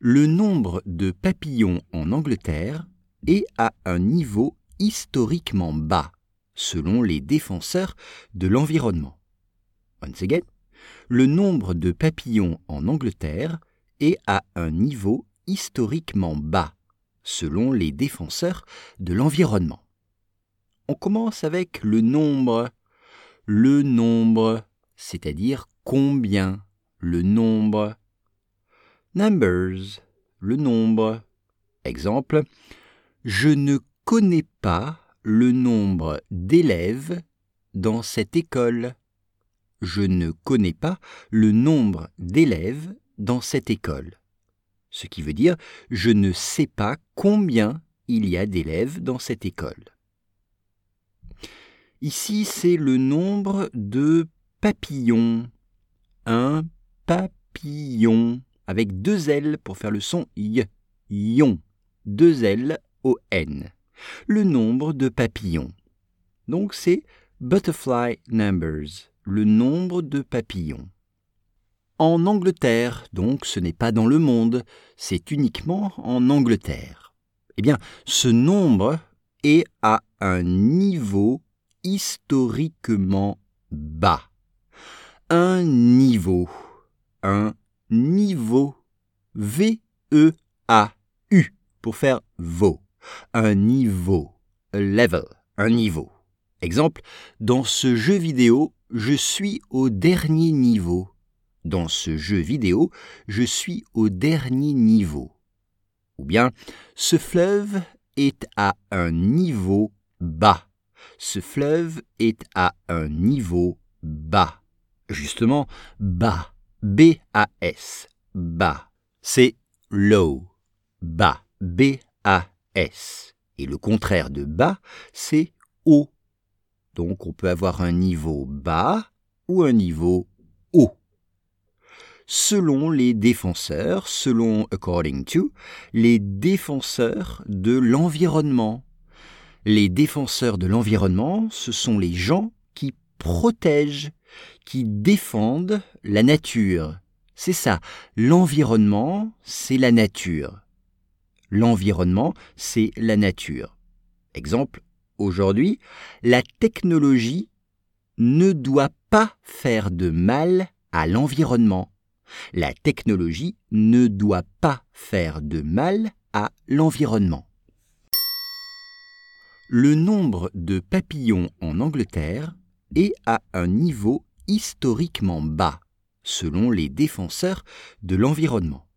Le nombre de papillons en Angleterre est à un niveau historiquement bas, selon les défenseurs de l'environnement. Le nombre de papillons en Angleterre est à un niveau historiquement bas, selon les défenseurs de l'environnement. On commence avec le nombre. Le nombre, c'est-à-dire combien, le nombre. Numbers, le nombre. Exemple, je ne connais pas le nombre d'élèves dans cette école. Je ne connais pas le nombre d'élèves dans cette école. Ce qui veut dire je ne sais pas combien il y a d'élèves dans cette école. Ici, c'est le nombre de papillons. Un papillon avec deux L pour faire le son y. Ion. Deux L O N. Le nombre de papillons. Donc c'est butterfly numbers, le nombre de papillons. En Angleterre, donc ce n'est pas dans le monde, c'est uniquement en Angleterre. Eh bien, ce nombre est à un niveau historiquement bas. Un niveau. Un niveau. V-E-A-U pour faire veau. Un niveau. A level. Un niveau. Exemple, dans ce jeu vidéo, je suis au dernier niveau. Dans ce jeu vidéo, je suis au dernier niveau. Ou bien, ce fleuve est à un niveau bas. Ce fleuve est à un niveau bas. Justement, bas. B-A-S. Bas. C'est low. Bas. B-A-S. Et le contraire de bas, c'est haut. Donc on peut avoir un niveau bas ou un niveau haut. Selon les défenseurs, selon according to, les défenseurs de l'environnement. Les défenseurs de l'environnement, ce sont les gens qui protègent, qui défendent la nature. C'est ça, l'environnement, c'est la nature. L'environnement, c'est la nature. Exemple, aujourd'hui, la technologie ne doit pas faire de mal à l'environnement. La technologie ne doit pas faire de mal à l'environnement. Le nombre de papillons en Angleterre est à un niveau historiquement bas, selon les défenseurs de l'environnement.